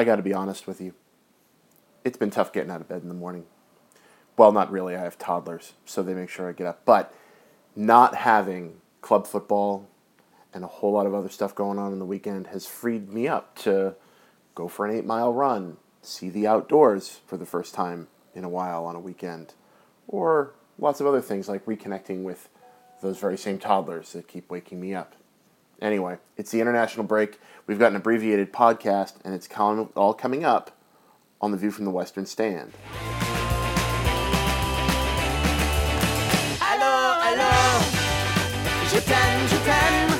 I got to be honest with you. It's been tough getting out of bed in the morning. Well, not really. I have toddlers, so they make sure I get up. But not having club football and a whole lot of other stuff going on in the weekend has freed me up to go for an eight mile run, see the outdoors for the first time in a while on a weekend, or lots of other things like reconnecting with those very same toddlers that keep waking me up. Anyway, it's the international break. We've got an abbreviated podcast, and it's all coming up on the View from the Western Stand. Allô, allô, je t'aime, je t'aime.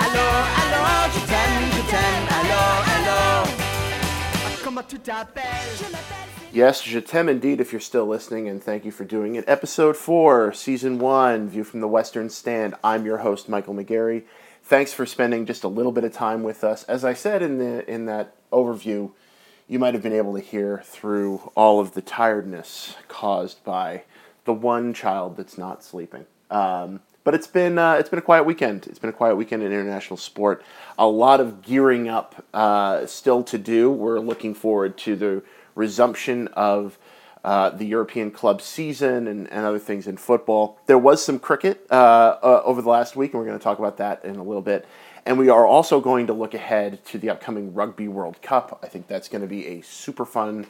Allô, allô, je t'aime, je t'aime. Allô, allô. Comment tu t'appelles? Yes, je t'aime indeed if you're still listening, and thank you for doing it. Episode 4, Season 1, View from the Western Stand. I'm your host, Michael McGarry. Thanks for spending just a little bit of time with us. As I said in, the, in that overview, you might have been able to hear through all of the tiredness caused by the one child that's not sleeping. Um, but it's been uh, it's been a quiet weekend. It's been a quiet weekend in international sport. A lot of gearing up uh, still to do. We're looking forward to the resumption of uh, the European club season and, and other things in football. There was some cricket uh, uh, over the last week, and we're going to talk about that in a little bit. And we are also going to look ahead to the upcoming Rugby World Cup. I think that's going to be a super fun,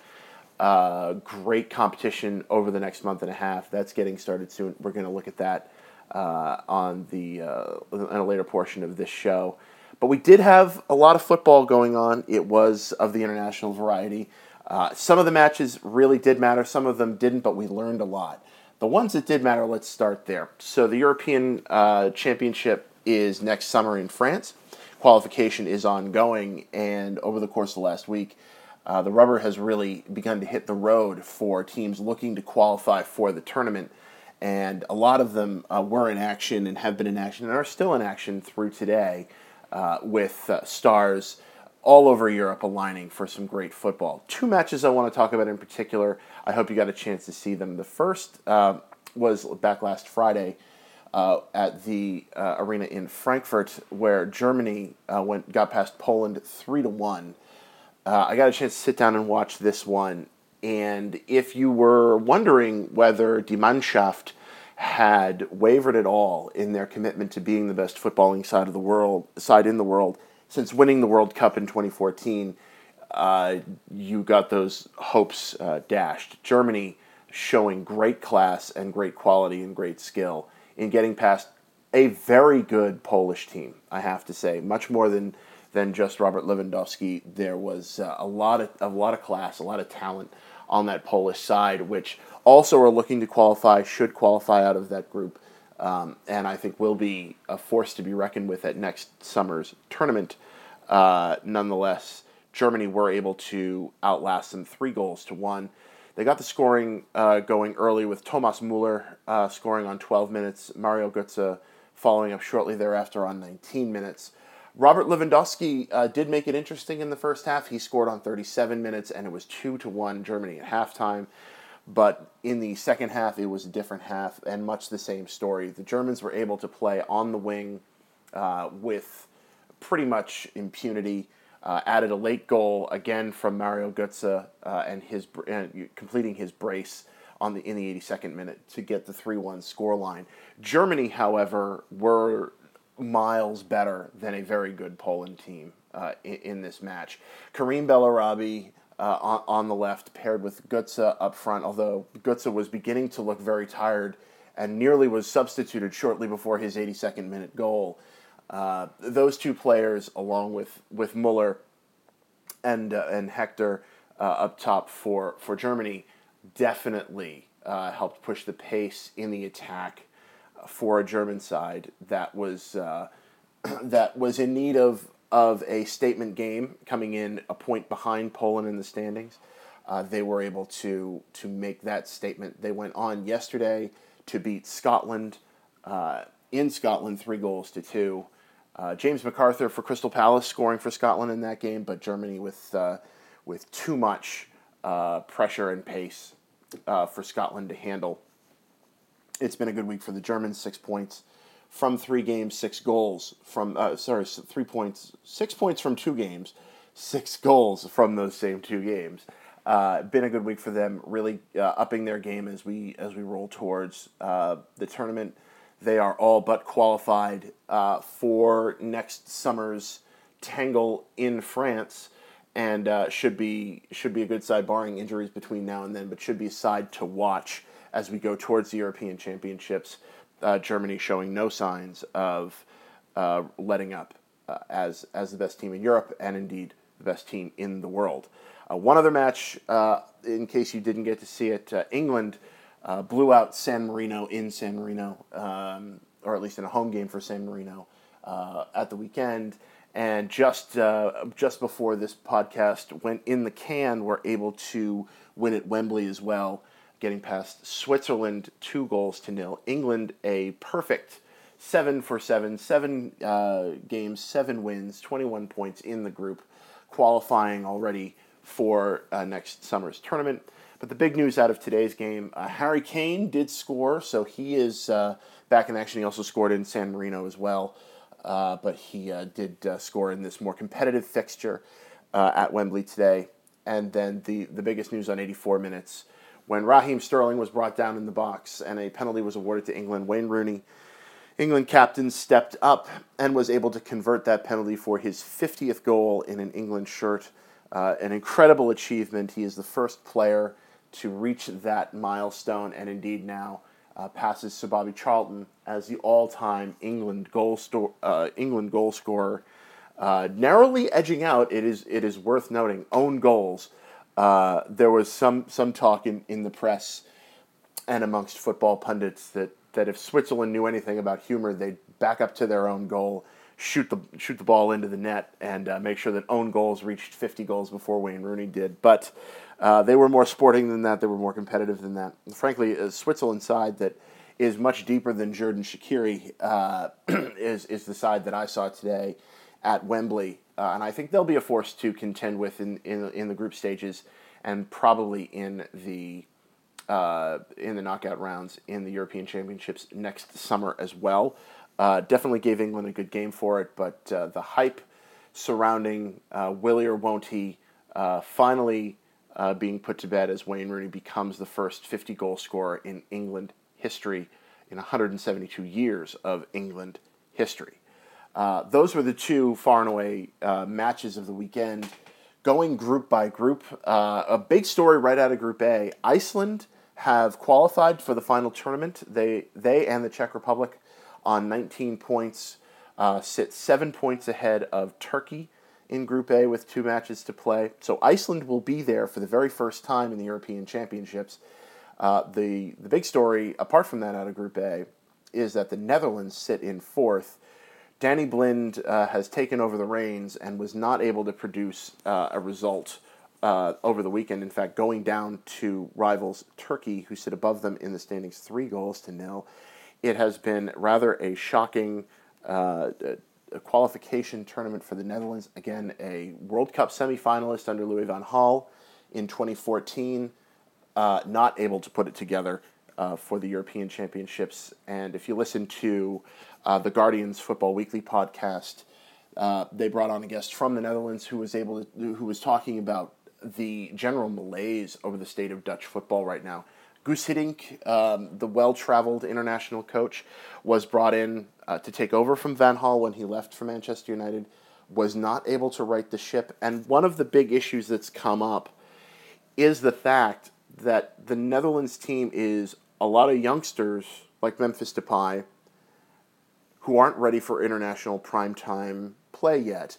uh, great competition over the next month and a half. That's getting started soon. We're going to look at that uh, on the uh, in a later portion of this show. But we did have a lot of football going on. It was of the international variety. Uh, some of the matches really did matter, some of them didn't, but we learned a lot. The ones that did matter, let's start there. So, the European uh, Championship is next summer in France. Qualification is ongoing, and over the course of the last week, uh, the rubber has really begun to hit the road for teams looking to qualify for the tournament. And a lot of them uh, were in action and have been in action and are still in action through today uh, with stars all over Europe aligning for some great football. Two matches I want to talk about in particular. I hope you got a chance to see them. The first uh, was back last Friday uh, at the uh, arena in Frankfurt, where Germany uh, went got past Poland three to one. Uh, I got a chance to sit down and watch this one, and if you were wondering whether Die Mannschaft had wavered at all in their commitment to being the best footballing side of the world, side in the world, since winning the World Cup in 2014, uh, you got those hopes uh, dashed. Germany showing great class and great quality and great skill in getting past a very good Polish team. I have to say, much more than than just Robert Lewandowski. There was uh, a lot of a lot of class, a lot of talent on that Polish side, which also are looking to qualify, should qualify out of that group um, and I think will be a force to be reckoned with at next summer's tournament. Uh, nonetheless, Germany were able to outlast them three goals to one. They got the scoring uh, going early with Thomas Muller uh, scoring on 12 minutes, Mario Götze following up shortly thereafter on 19 minutes. Robert Lewandowski uh, did make it interesting in the first half. He scored on 37 minutes, and it was 2 to 1 Germany at halftime. But in the second half, it was a different half and much the same story. The Germans were able to play on the wing uh, with pretty much impunity. Uh, added a late goal again from Mario Götze uh, and his completing his brace on the in the 82nd minute to get the 3-1 scoreline. Germany, however, were miles better than a very good Poland team uh, in, in, this match. Karim Bellarabi uh, on, on the left, paired with Götze up front, although Götze was beginning to look very tired and nearly was substituted shortly before his 82nd minute goal. Uh, those two players, along with, with Muller and, uh, and Hector uh, up top for, for Germany, definitely uh, helped push the pace in the attack for a German side that was, that was in need of, of a statement game coming in a point behind Poland in the standings. Uh, they were able to to make that statement. They went on yesterday to beat Scotland uh, in Scotland, three goals to two. Uh, James McArthur for Crystal Palace scoring for Scotland in that game, but Germany with uh, with too much uh, pressure and pace uh, for Scotland to handle. It's been a good week for the Germans, six points from three games, six goals from uh, sorry, three points, six points from two games, six goals from those same two games. Uh, been a good week for them, really uh, upping their game as we as we roll towards uh, the tournament. They are all but qualified uh, for next summer's Tangle in France, and uh, should be should be a good side, barring injuries between now and then. But should be a side to watch as we go towards the European Championships. Uh, Germany showing no signs of letting up as as the best team in Europe, and indeed the best team in the world. Uh, one other match, uh, in case you didn't get to see it, uh, England uh, blew out San Marino in San Marino, um, or at least in a home game for San Marino uh, at the weekend. And just uh, just before this podcast went in the can, were able to win at Wembley as well, getting past Switzerland two goals to nil. England a perfect seven for seven, seven games, seven wins, twenty one points in the group qualifying already for uh, next summer's tournament. But the big news out of today's game uh, Harry Kane did score, so he is uh, back in action. He also scored in San Marino as well, uh, but he uh, did uh, score in this more competitive fixture at Wembley today. And then the, the biggest news on 84 minutes when Raheem Sterling was brought down in the box and a penalty was awarded to England, Wayne Rooney England captain stepped up and was able to convert that penalty for his 50th goal in an England shirt. Uh, an incredible achievement. He is the first player to reach that milestone, and indeed now uh, passes Sir Bobby Charlton as the all-time England goal sto- uh, England goal scorer. Uh, narrowly edging out, it is it is worth noting own goals. Uh, there was some some talk in, in the press and amongst football pundits that that if Switzerland knew anything about humor, they'd back up to their own goal, shoot the shoot the ball into the net, and uh, make sure that own goals reached 50 goals before Wayne Rooney did. But uh, they were more sporting than that. They were more competitive than that. And frankly, a Switzerland side that is much deeper than Xherdan Shaqiri uh, is is the side that I saw today at Wembley, uh, and I think they'll be a force to contend with in, in in the group stages, and probably in the uh, in the knockout rounds in the European Championships next summer as well. Uh, definitely gave England a good game for it, but uh, the hype surrounding uh, Willie or won't he uh, finally being put to bed as Wayne Rooney becomes the first 50 goal scorer in England history in 172 years of England history. Those were the two far and away matches of the weekend. Going group by group, a big story right out of Group A Iceland have qualified for the final tournament. They they and the Czech Republic on 19 points uh, sit seven points ahead of Turkey in Group A with two matches to play. So Iceland will be there for the very first time in the European Championships. Uh, the the big story, apart from that, out of Group A, is that the Netherlands sit in fourth. Danny Blind uh, has taken over the reins and was not able to produce uh, a result uh, over the weekend. In fact, going down to rivals Turkey, who sit above them in the standings, three goals to nil. It has been rather a shocking uh, a qualification tournament for the Netherlands. Again, a World Cup semifinalist under Louis van Gaal in 2014, uh, not able to put it together uh, for the European Championships. And if you listen to uh, the Guardians Football Weekly podcast, uh, they brought on a guest from the Netherlands who was able to, who was talking about the general malaise over the state of Dutch football right now. Guus Hiddink, um, the well-traveled international coach, was brought in uh, to take over from Van Gaal when he left for Manchester United. Was not able to right the ship, and one of the big issues that's come up is the fact that the Netherlands team is a lot of youngsters like Memphis Depay who aren't ready for international primetime play yet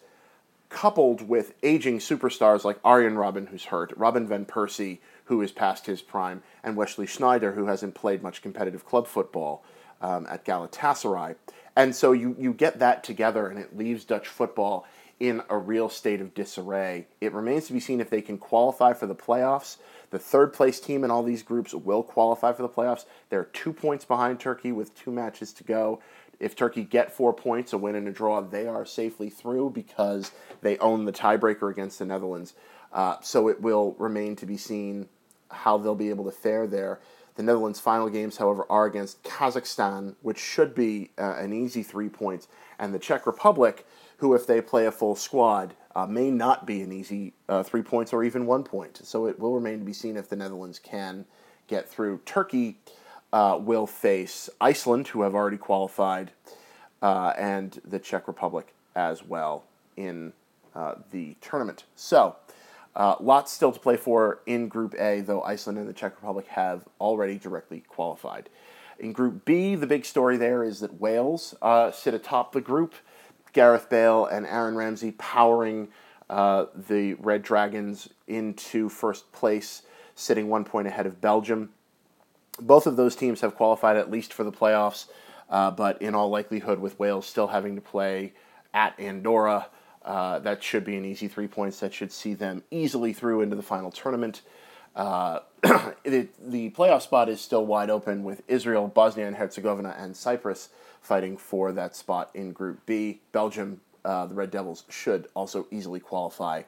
coupled with aging superstars like Arjen Robben, who's hurt, Robin Van Persie, who is past his prime, and Wesley Sneijder, who hasn't played much competitive club football um, at Galatasaray. And so you, you get that together, and it leaves Dutch football in a real state of disarray. It remains to be seen if they can qualify for the playoffs. The third place team in all these groups will qualify for the playoffs. They're two points behind Turkey with two matches to go. If Turkey get four points, a win and a draw, they are safely through because they own the tiebreaker against the Netherlands. Uh, so it will remain to be seen how they'll be able to fare there. The Netherlands' final games, however, are against Kazakhstan, which should be uh, an easy three points, and the Czech Republic, who, if they play a full squad, uh, may not be an easy uh, three points or even one point. So it will remain to be seen if the Netherlands can get through. Turkey uh, will face Iceland, who have already qualified, uh, and the Czech Republic as well in uh, the tournament. So, uh, lots still to play for in Group A, though Iceland and the Czech Republic have already directly qualified. In Group B, the big story there is that Wales uh, sit atop the group. Gareth Bale and Aaron Ramsey powering uh, the Red Dragons into first place, sitting one point ahead of Belgium. Both of those teams have qualified at least for the playoffs, uh, but in all likelihood, with Wales still having to play at Andorra, uh, that should be an easy three points that should see them easily through into the final tournament. Uh, the playoff spot is still wide open with Israel, Bosnia and Herzegovina, and Cyprus fighting for that spot in Group B. Belgium, uh, the Red Devils, should also easily qualify,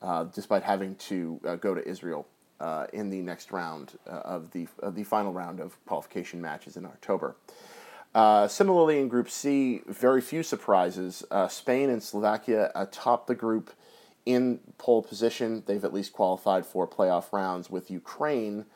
uh, despite having to uh, go to Israel uh, in the next round uh, of the of the final round of qualification matches in October. Uh, similarly, in Group C, very few surprises. Uh, Spain and Slovakia atop the group in pole position. They've at least qualified for playoff rounds with Ukraine.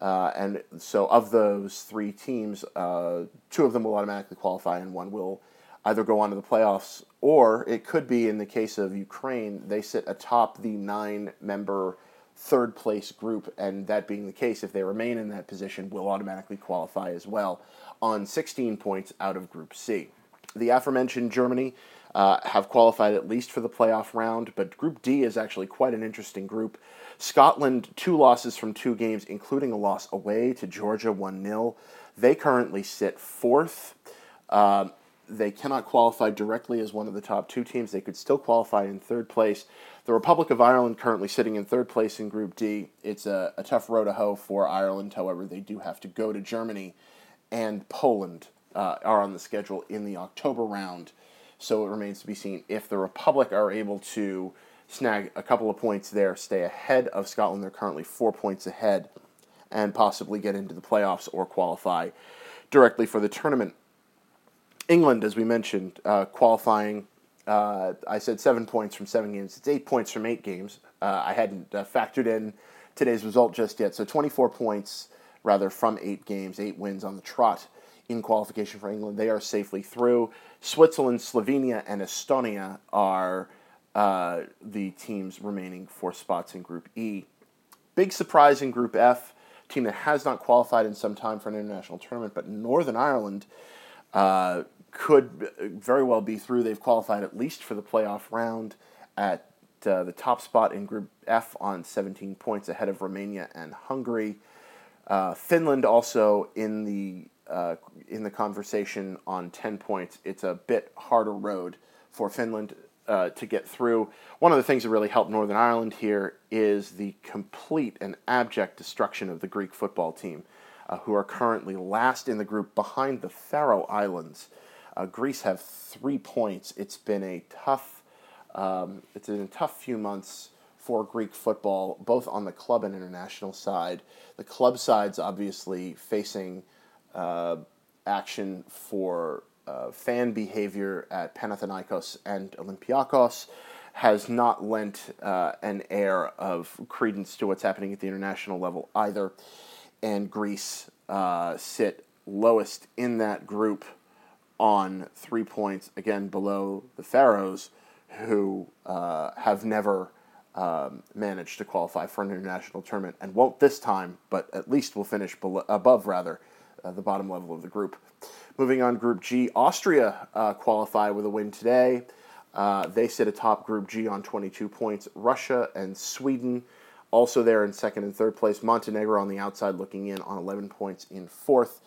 Uh, and so, of those three teams, uh, two of them will automatically qualify, and one will either go on to the playoffs, or it could be in the case of Ukraine, they sit atop the nine member third place group, and that being the case, if they remain in that position, will automatically qualify as well on 16 points out of Group C. The aforementioned Germany uh, have qualified at least for the playoff round, but Group D is actually quite an interesting group. Scotland, two losses from two games, including a loss away to Georgia 1 0. They currently sit fourth. Uh, they cannot qualify directly as one of the top two teams. They could still qualify in third place. The Republic of Ireland currently sitting in third place in Group D. It's a, a tough row to hoe for Ireland. However, they do have to go to Germany and Poland uh, are on the schedule in the October round. So it remains to be seen if the Republic are able to snag a couple of points there, stay ahead of Scotland. They're currently four points ahead, and possibly get into the playoffs or qualify directly for the tournament. England, as we mentioned, uh, qualifying. Uh, I said seven points from seven games. It's eight points from eight games. Uh, I hadn't uh, factored in today's result just yet. So 24 points rather from eight games, eight wins on the trot in qualification for England. They are safely through. Switzerland, Slovenia, and Estonia are uh, the teams remaining for spots in Group E. Big surprise in Group F, team that has not qualified in some time for an international tournament, but Northern Ireland uh, could very well be through. They've qualified at least for the playoff round at uh, the top spot in Group F on 17 points ahead of Romania and Hungary. Uh, Finland also in the uh, in the conversation on 10 points. It's a bit harder road for Finland uh, to get through. One of the things that really helped Northern Ireland here is the complete and abject destruction of the Greek football team, uh, who are currently last in the group behind the Faroe Islands. Uh, Greece have three points. It's been a tough, um, it's been a tough few months for Greek football, both on the club and international side. The club side's obviously facing uh, action for uh, fan behavior at Panathinaikos and Olympiakos has not lent uh, an air of credence to what's happening at the international level either. And Greece uh, sit lowest in that group on three points, again below the Faroes, who uh, have never um, managed to qualify for an international tournament and won't this time, but at least will finish below, above rather uh, the bottom level of the group. Moving on, Group G, Austria uh, qualify with a win today. Uh, they sit atop Group G on 22 points. Russia and Sweden also there in second and third place. Montenegro on the outside looking in on 11 points in fourth.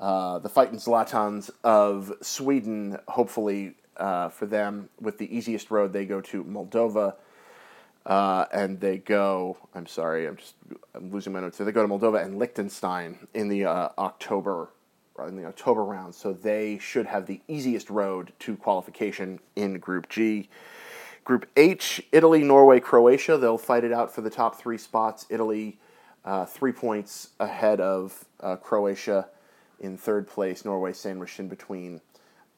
Uh, the fighting Zlatans of Sweden, hopefully uh, for them, with the easiest road, they go to Moldova uh, and they go. I'm sorry, I'm just I'm losing my notes. So they go to Moldova and Liechtenstein in the uh, October in the October round. So they should have the easiest road to qualification in Group G. Group H: Italy, Norway, Croatia. They'll fight it out for the top three spots. Italy, uh, three points ahead of Croatia in third place. Norway sandwiched in between.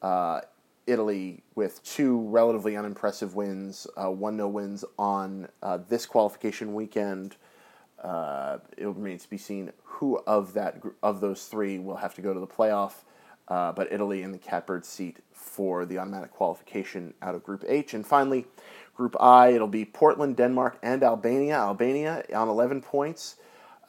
Uh, Italy with two relatively unimpressive wins, uh, one no wins on uh, this qualification weekend. Uh, it remains to be seen who of that of those three will have to go to the playoff. Uh, but Italy in the catbird seat for the automatic qualification out of Group H. And finally, Group I, it'll be Portugal, Denmark, and Albania. Albania on 11 points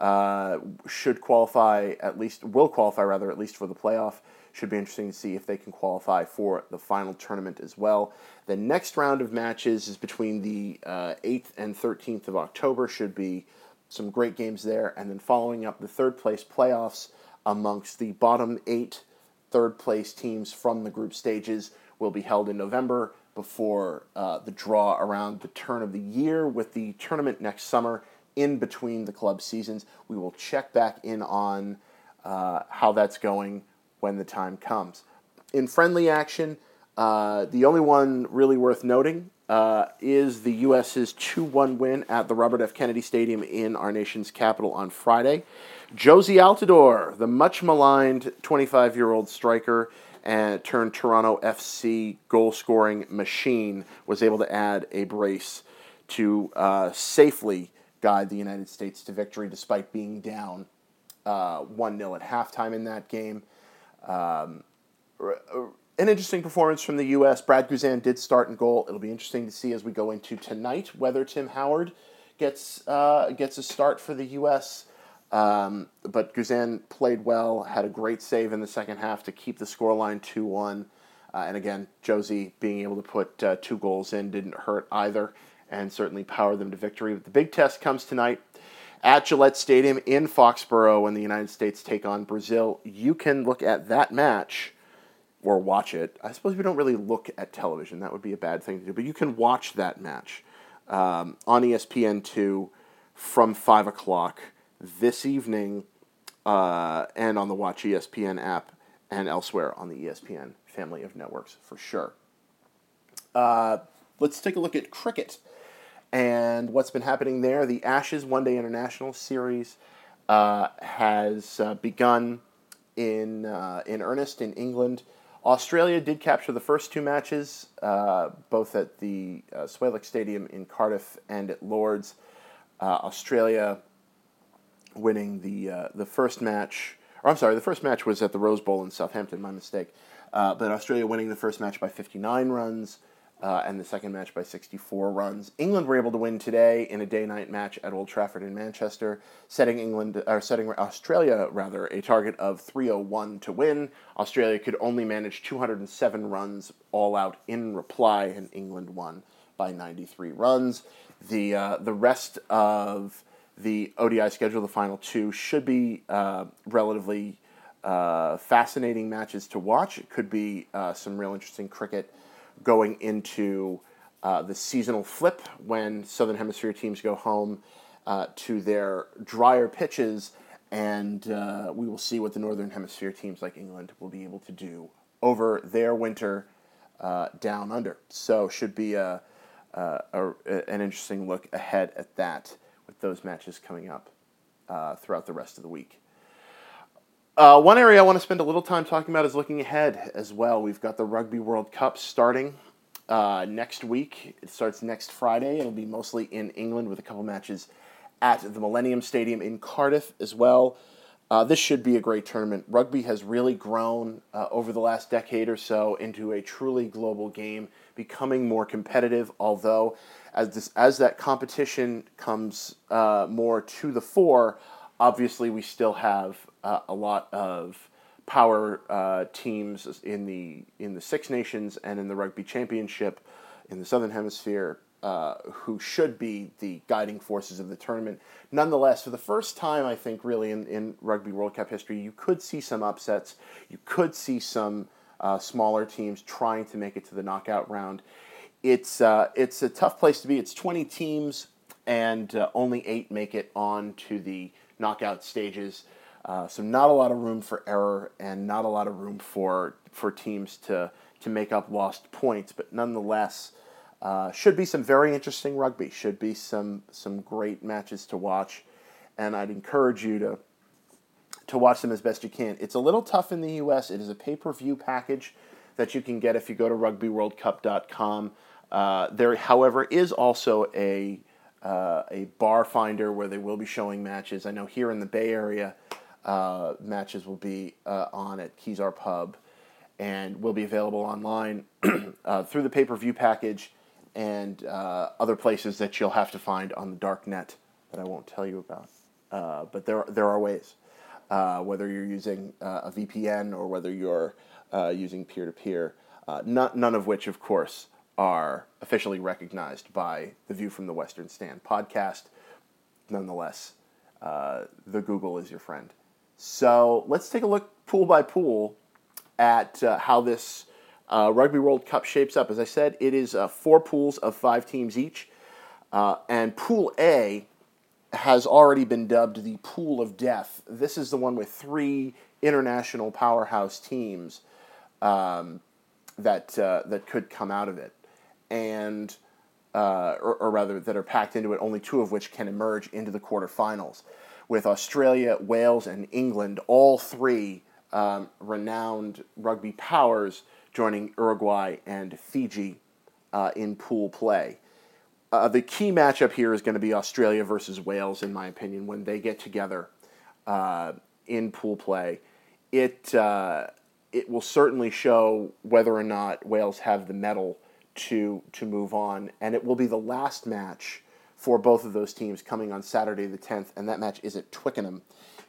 uh, should qualify at least, will qualify rather, at least for the playoff. Should be interesting to see if they can qualify for the final tournament as well. The next round of matches is between the uh, 8th and 13th of October. Should be some great games there. And then following up the third place playoffs amongst the bottom eight third place teams from the group stages will be held in November before uh, the draw around the turn of the year with the tournament next summer in between the club seasons. We will check back in on uh, how that's going when the time comes. In friendly action, uh, the only one really worth noting uh, is the U.S.'s 2 1 win at the Robert F. Kennedy Stadium in our nation's capital on Friday. Jozy Altidore, the much maligned 25 year old striker and turned Toronto FC goal scoring machine, was able to add a brace to uh, safely guide the United States to victory despite being down uh, 1 uh, 0 at halftime in that game. Um, an interesting performance from the U.S. Brad Guzan did start in goal. It'll be interesting to see as we go into tonight whether Tim Howard gets uh, gets a start for the U.S. Um, but Guzan played well, had a great save in the second half to keep the scoreline 2 1. Uh, and again, Jozy being able to put uh, two goals in didn't hurt either and certainly power them to victory. But the big test comes tonight at Gillette Stadium in Foxborough when the United States take on Brazil. You can look at that match or watch it. I suppose we don't really look at television. That would be a bad thing to do. But you can watch that match um, on ESPN2 from 5 o'clock this evening uh, and on the Watch ESPN app and elsewhere on the ESPN family of networks for sure. Uh, let's take a look at cricket and what's been happening there. The Ashes One Day International Series uh, has uh, begun in uh, in earnest in England. Australia did capture the first two matches, uh, both at the uh, Stadium in Cardiff and at Lords. Australia winning the uh, the first match. Or I'm sorry, the first match was at the Rose Bowl in Southampton. My mistake. Uh, but Australia winning the first match by 59 runs. Uh, and the second match by 64 runs. England were able to win today in a day-night match at Old Trafford in Manchester, setting England or setting Australia rather a target of 301 to win. Australia could only manage 207 runs all out in reply, and England won by 93 runs. The uh, the rest of the ODI schedule, the final two, should be uh, relatively uh, fascinating matches to watch. It could be uh, some real interesting cricket going into uh, the seasonal flip when Southern Hemisphere teams go home uh, to their drier pitches, and uh, we will see what the Northern Hemisphere teams like England will be able to do over their winter down under. So, should be a, a, an interesting look ahead at that with those matches coming up uh, throughout the rest of the week. Uh, one area I want to spend a little time talking about is looking ahead as well. We've got the Rugby World Cup starting uh, next week. It starts next Friday. It'll be mostly in England with a couple matches at the Millennium Stadium in Cardiff as well. Uh, this should be a great tournament. Rugby has really grown uh, over the last decade or so into a truly global game, becoming more competitive, although as this as that competition comes uh, more to the fore, obviously we still have uh, a lot of power uh, teams in the in the Six Nations and in the Rugby Championship in the Southern Hemisphere. Uh, who should be the guiding forces of the tournament. Nonetheless, for the first time, I think, really in, in Rugby World Cup history, you could see some upsets. You could see some uh, smaller teams trying to make it to the knockout round it's uh, it's a tough place to be. It's 20 teams, and uh, only eight make it on to the knockout stages. Uh, so not a lot of room for error, and not a lot of room for for teams to to make up lost points. But nonetheless, uh, should be some very interesting rugby. Should be some some great matches to watch, and I'd encourage you to to watch them as best you can. It's a little tough in the U.S. It is a pay per view package that you can get if you go to rugbyworldcup.com. Uh, there, however, is also a uh, a bar finder where they will be showing matches. I know here in the Bay Area, uh, matches will be uh, on at Kezar Pub and will be available online uh, through the pay per view package and uh, other places that you'll have to find on the dark net that I won't tell you about. Uh, but there, there are ways, whether you're using a VPN or whether you're using peer to peer, none of which, of course, are officially recognized by the View from the Western Stand podcast. Nonetheless, uh, the Google is your friend. So let's take a look pool by pool at uh, how this uh, Rugby World Cup shapes up. As I said, it is uh, four pools of five teams each. Uh, and Pool A has already been dubbed the Pool of Death. This is the one with three international powerhouse teams um, that, uh, that could come out of it and uh, or, or, rather that are packed into it, only two of which can emerge into the quarterfinals. With Australia, Wales, and England, all three um, renowned rugby powers joining Uruguay and Fiji uh, in pool play. Uh, the key matchup here is going to be Australia versus Wales, in my opinion, when they get together uh, in pool play. It uh, it will certainly show whether or not Wales have the mettle to to move on, and it will be the last match for both of those teams coming on Saturday the 10th, and that match is at Twickenham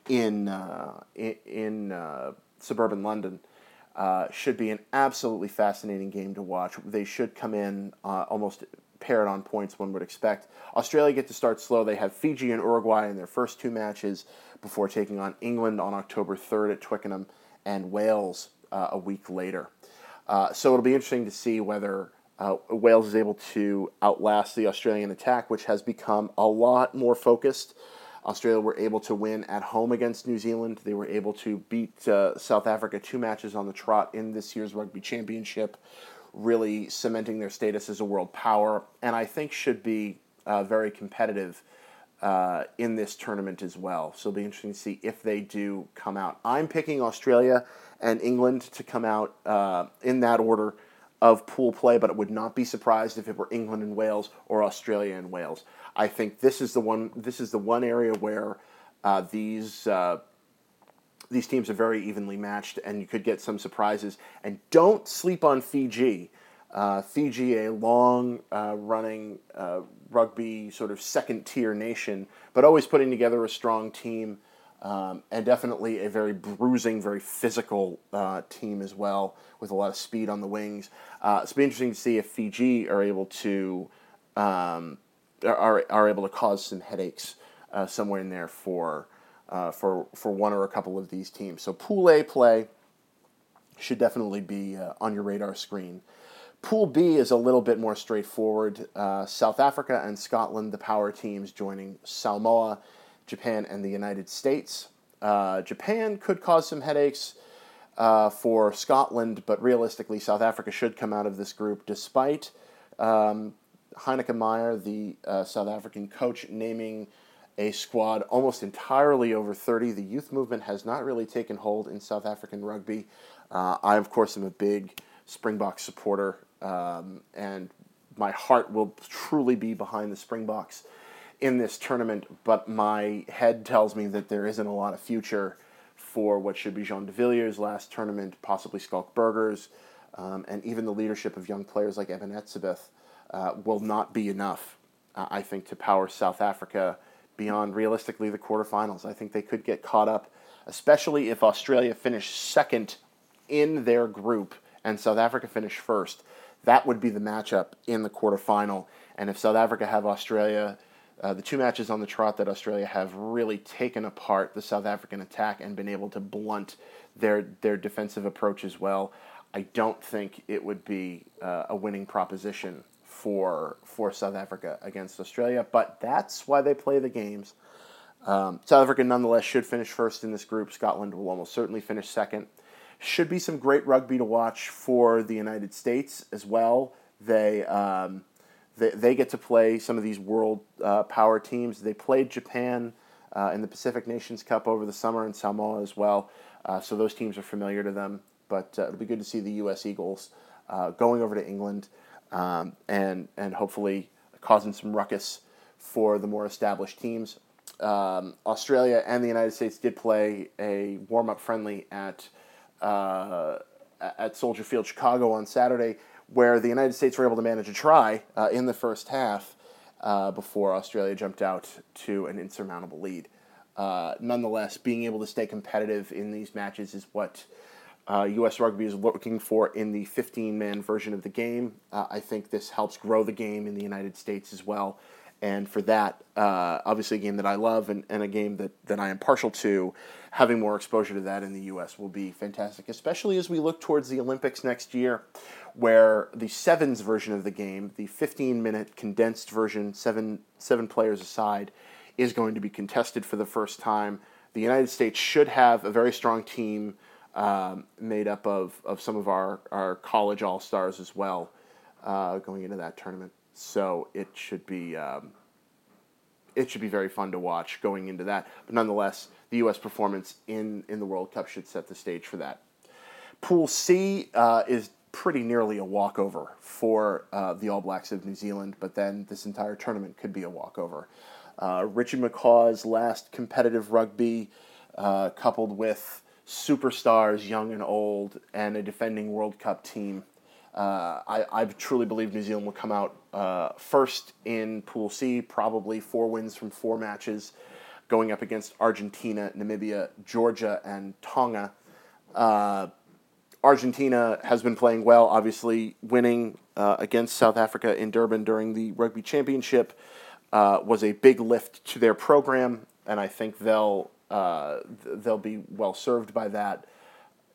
in uh, in, uh, suburban London. Uh, should be an absolutely fascinating game to watch. They should come in uh, almost paired on points, one would expect. Australia get to start slow. They have Fiji and Uruguay in their first two matches before taking on England on October 3rd at Twickenham and Wales uh, a week later. Uh, so it'll be interesting to see whether uh, Wales is able to outlast the Australian attack, which has become a lot more focused. Australia were able to win at home against New Zealand. They were able to beat uh, South Africa two matches on the trot in this year's Rugby Championship, really cementing their status as a world power, and I think should be uh, very competitive uh, in this tournament as well. So it'll be interesting to see if they do come out. I'm picking Australia and England to come out uh, in that order of pool play, but it would not be surprised if it were England and Wales or Australia and Wales. I think this is the one. This is the one area where uh, these uh, these teams are very evenly matched, and you could get some surprises. And don't sleep on Fiji. Uh, Fiji, a long uh, running uh, rugby sort of second tier nation, but always putting together a strong team. Um, and definitely a very bruising, very physical uh, team as well, with a lot of speed on the wings. Uh, it's be interesting to see if Fiji are able to um, are, are able to cause some headaches uh, somewhere in there for uh, for for one or a couple of these teams. So Pool A play should definitely be uh, on your radar screen. Pool B is a little bit more straightforward. Uh, South Africa and Scotland, the power teams, joining Samoa Japan, and the United States. Uh, Japan could cause some headaches uh, for Scotland, but realistically, South Africa should come out of this group despite um, Heyneke Meyer, the uh, South African coach, naming a squad almost entirely over 30. The youth movement has not really taken hold in South African rugby. Uh, I, of course, am a big Springbok supporter, um, and my heart will truly be behind the Springboks in this tournament, but my head tells me that there isn't a lot of future for what should be Jean de Villiers' last tournament, possibly Schalk Burgers, um, and even the leadership of young players like Eben Etzebeth uh, will not be enough, uh, I think, to power South Africa beyond realistically the quarterfinals. I think they could get caught up, especially if Australia finish second in their group and South Africa finish first. That would be the matchup in the quarterfinal. And if South Africa have Australia uh, the two matches on the trot that Australia have really taken apart the South African attack and been able to blunt their their defensive approach as well. I don't think it would be uh, a winning proposition for for South Africa against Australia, but that's why they play the games. Um, South Africa, nonetheless, should finish first in this group. Scotland will almost certainly finish second. Should be some great rugby to watch for the United States as well. They um, they, they get to play some of these world uh, power teams. They played Japan uh, in the Pacific Nations Cup over the summer in Samoa as well. Uh, so those teams are familiar to them. but uh, it'll be good to see the U.S. Eagles uh, going over to England um, and and hopefully causing some ruckus for the more established teams. Um, Australia and the United States did play a warm up friendly at uh, at Soldier Field, Chicago on Saturday, where the United States were able to manage a try uh, in the first half uh, before Australia jumped out to an insurmountable lead. Uh, nonetheless, being able to stay competitive in these matches is what U.S. Uh, Rugby is looking for in the 15 man version of the game. Uh, I think this helps grow the game in the United States as well. And for that, uh, obviously, a game that I love and, and a game that, that I am partial to, having more exposure to that in the U.S. will be fantastic, especially as we look towards the Olympics next year, where the sevens version of the game, the 15 minute condensed version, seven, seven players aside, is going to be contested for the first time. The United States should have a very strong team um, made up of, of some of our, our college all stars as well uh, going into that tournament. So it should be um, it should be very fun to watch going into that. But nonetheless, the U.S. performance in in the World Cup should set the stage for that. Pool C uh, is pretty nearly a walkover for uh, the All Blacks of New Zealand, but then this entire tournament could be a walkover. Uh, Richie McCaw's last competitive rugby, uh, coupled with superstars, young and old, and a defending World Cup team uh, I, I truly believe New Zealand will come out uh, first in Pool C, probably four wins from four matches, going up against Argentina, Namibia, Georgia, and Tonga. Uh, Argentina has been playing well, obviously winning uh, against South Africa in Durban during the Rugby Championship uh, was a big lift to their program, and I think they'll uh, they'll be well served by that.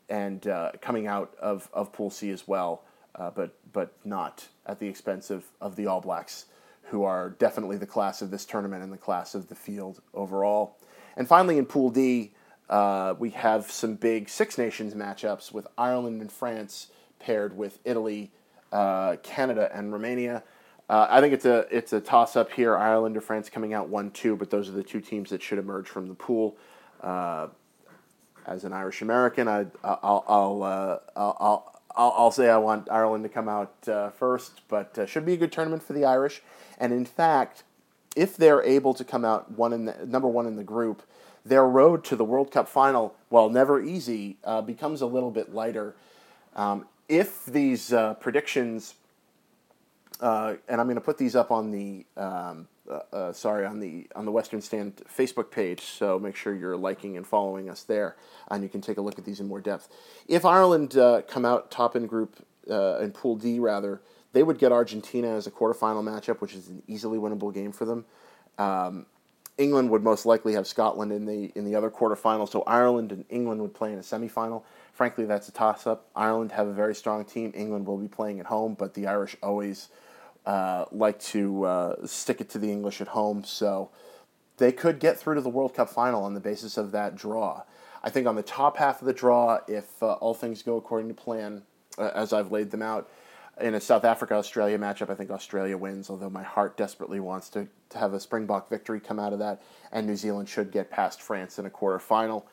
And coming out of, of Pool C as well uh, but but not at the expense of, of the All Blacks, who are definitely the class of this tournament and the class of the field overall. And finally, in Pool D, uh, we have some big Six Nations matchups with Ireland and France paired with Italy, uh, Canada, and Romania. Uh, I think it's a it's a toss up here. Ireland or France coming out one two, but those are the two teams that should emerge from the pool. Uh, as an Irish American, I, I'll I'll, uh, I'll, I'll I'll, say I want Ireland to come out uh, first, but uh, should be a good tournament for the Irish. And in fact, if they're able to come out one in the, number one in the group, their road to the World Cup final, while never easy, uh, becomes a little bit lighter. Um, if these uh, predictions, uh, and I'm going to put these up on the um, uh, uh, sorry, on the on the Western Stand Facebook page. So make sure you're liking and following us there, and you can take a look at these in more depth. If Ireland uh, come out top in group uh, in Pool D, rather, they would get Argentina as a quarterfinal matchup, which is an easily winnable game for them. Um, England would most likely have Scotland in the in the other quarterfinal, so Ireland and England would play in a semifinal. Frankly, that's a toss up. Ireland have a very strong team. England will be playing at home, but the Irish always uh, like to uh, stick it to the English at home. So they could get through to the World Cup final on the basis of that draw. I think on the top half of the draw, if uh, all things go according to plan, uh, as I've laid them out, in a South Africa Australia matchup, I think Australia wins, although my heart desperately wants to, to have a Springbok victory come out of that, and New Zealand should get past France in a quarterfinal.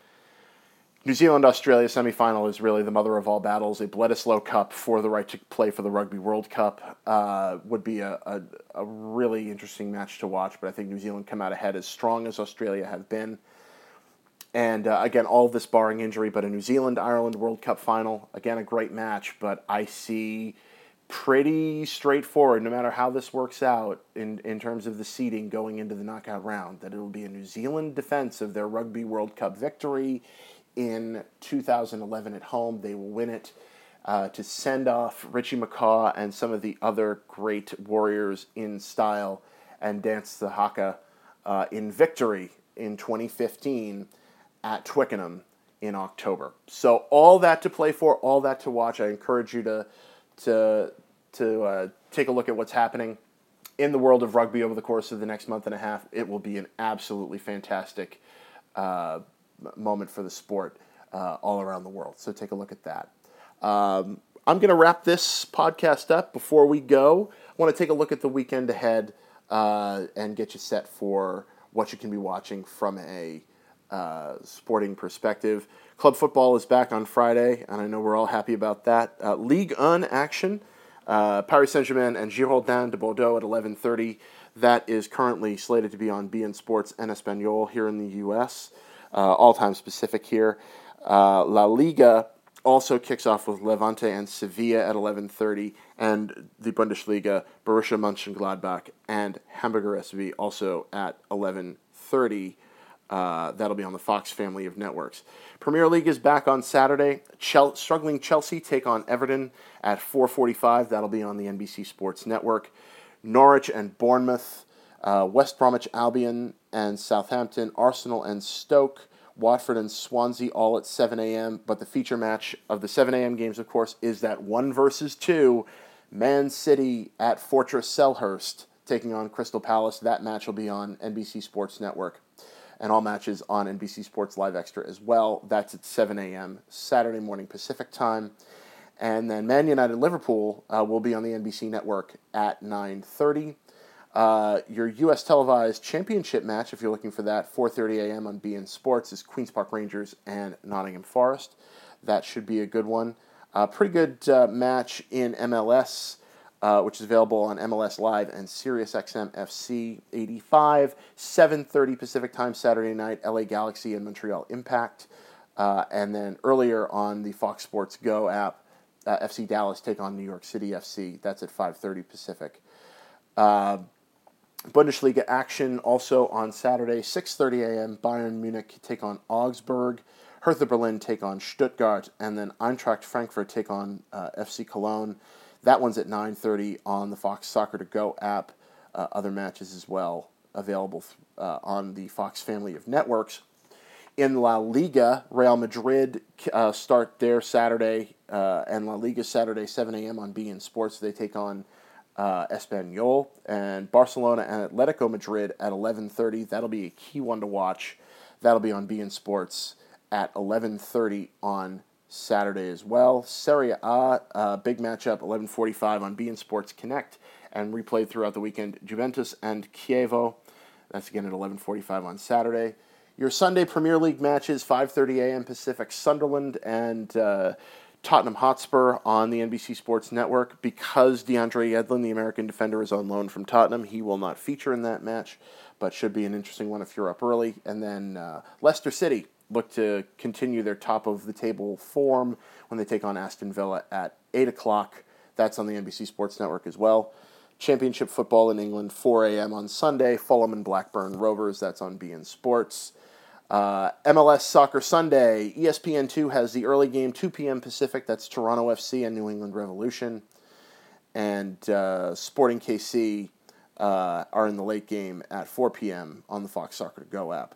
New Zealand Australia semifinal is really the mother of all battles. A Bledisloe Cup for the right to play for the Rugby World Cup uh, would be a, a, a, really interesting match to watch, but I think New Zealand come out ahead as strong as Australia have been. And uh, again, all this barring injury, but a New Zealand Ireland World Cup final, again, a great match, but I see pretty straightforward, no matter how this works out in, in terms of the seeding going into the knockout round, that it'll be a New Zealand defense of their Rugby World Cup victory in 2011 at home. They will win it uh, to send off Richie McCaw and some of the other great warriors in style and dance the haka uh, in victory in 2015 at Twickenham in October. So all that to play for, all that to watch. I encourage you to to to uh, take a look at what's happening in the world of rugby over the course of the next month and a half. It will be an absolutely fantastic uh, moment for the sport uh, all around the world. So take a look at that. Um, I'm going to wrap this podcast up. Before we go, I want to take a look at the weekend ahead uh, and get you set for what you can be watching from a uh, sporting perspective. Club football is back on Friday, and I know we're all happy about that. Uh, Ligue 1 action, uh, Paris Saint-Germain and Girondins de Bordeaux at 11.30. That is currently slated to be on beIN Sports and Espanol here in the U.S., uh, all-time specific here. Uh, La Liga also kicks off with Levante and Sevilla at 11:30, and the Bundesliga, Borussia Mönchengladbach and Hamburger SV also at 11:30. Uh, that'll be on the Fox family of networks. Premier League is back on Saturday. Chel- struggling Chelsea take on Everton at 4:45. That'll be on the NBC Sports Network. Norwich and Bournemouth, uh, West Bromwich Albion and Southampton, Arsenal and Stoke. Watford and Swansea all at 7 a.m. But the feature match of the 7 a.m. games, of course, is that one versus two. Man City at Fortress Selhurst taking on Crystal Palace. That match will be on NBC Sports Network. And all matches on NBC Sports Live Extra as well. That's at 7 a.m. Saturday morning Pacific time. And then Man United Liverpool uh, will be on the NBC network at 9:30. Uh, your U.S. televised championship match, if you're looking for that, 4:30 a.m. on beIN Sports, is Queens Park Rangers and Nottingham Forest. That should be a good one. Uh, pretty good uh, match in MLS, uh, which is available on MLS Live and SiriusXM FC 85, 7:30 Pacific Time Saturday night. LA Galaxy and Montreal Impact, uh, and then earlier on the Fox Sports Go app, FC Dallas take on New York City FC. That's at 5:30 Pacific. Bundesliga action also on Saturday, 6:30 a.m. Bayern Munich take on Augsburg, Hertha Berlin take on Stuttgart, and then Eintracht Frankfurt take on uh, FC Cologne. That one's at 9:30 on the Fox Soccer to Go app. Uh, other matches as well available uh, on the Fox family of networks. In La Liga, Real Madrid uh, start their Saturday, uh, and La Liga Saturday 7 a.m. on beIN Sports. They take on uh, Espanyol and Barcelona and Atletico Madrid at 11:30. That'll be a key one to watch. That'll be on beIN Sports at 11:30 on Saturday as well. Serie A, uh, big matchup, 11:45 on beIN Sports Connect and replayed throughout the weekend. Juventus and Chievo. That's again at 11:45 on Saturday. Your Sunday Premier League matches, 5:30 a.m. Pacific. Sunderland and uh, Tottenham Hotspur on the NBC Sports Network. Because DeAndre Yedlin, the American defender, is on loan from Tottenham, he will not feature in that match, but should be an interesting one if you're up early. And then uh, Leicester City look to continue their top of the table form when they take on Aston Villa at 8 o'clock. That's on the NBC Sports Network as well. Championship football in England, 4 a.m. on Sunday. Fulham and Blackburn Rovers, that's on beIN Sports. Uh, MLS Soccer Sunday, ESPN2 has the early game, 2 p.m. Pacific. That's Toronto FC and New England Revolution. And uh, Sporting KC uh, are in the late game at 4 p.m. on the Fox Soccer to Go app.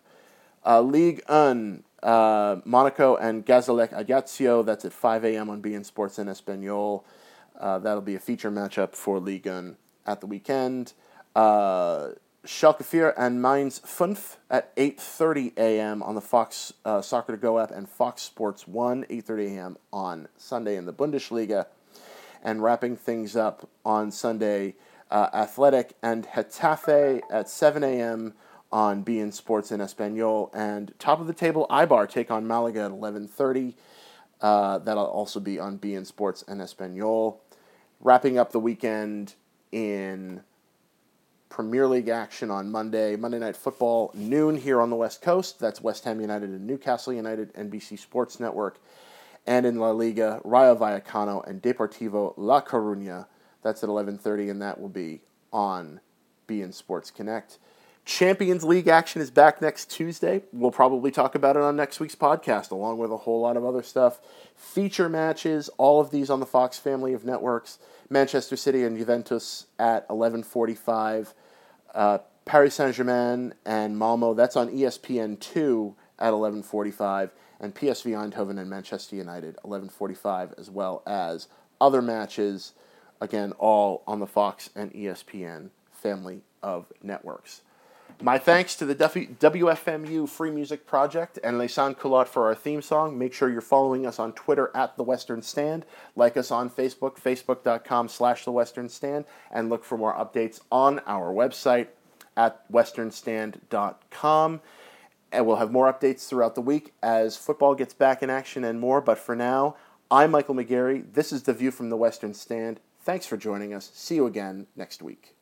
Uh, Ligue 1, uh, Monaco and Gazélec Ajaccio. That's at 5 a.m. on beIN Sports in Espanol. Uh, that'll be a feature matchup for Ligue 1 at the weekend. Schalke 4 and Mainz 5 at 8.30 a.m. on the Fox uh, Soccer to Go app and Fox Sports 1, 8.30 a.m. on Sunday in the Bundesliga. And wrapping things up on Sunday, uh, Athletic and Getafe at 7 a.m. on beIN Sports in Espanol. And top of the table, Eibar take on Malaga at 11.30. Uh, that'll also be on beIN Sports and Espanol. Wrapping up the weekend in Premier League action on Monday. Monday Night Football, noon here on the West Coast. That's West Ham United and Newcastle United, NBC Sports Network. And in La Liga, Rayo Vallecano and Deportivo La Coruña. That's at 11.30, and that will be on beIN Sports Connect. Champions League action is back next Tuesday. We'll probably talk about it on next week's podcast, along with a whole lot of other stuff. Feature matches, all of these on the Fox family of networks. Manchester City and Juventus at 11:45. Uh, Paris Saint Germain and Malmo. That's on ESPN two at 11:45, and PSV Eindhoven and Manchester United 11:45, as well as other matches. Again, all on the Fox and ESPN family of networks. My thanks to the WFMU Free Music Project and Les Sans Culottes for our theme song. Make sure you're following us on Twitter at The Western Stand. Like us on Facebook, facebook.com slash The Western Stand. And look for more updates on our website at westernstand.com. and we'll have more updates throughout the week as football gets back in action and more. But for now, I'm Michael McGarry. This is The View from the Western Stand. Thanks for joining us. See you again next week.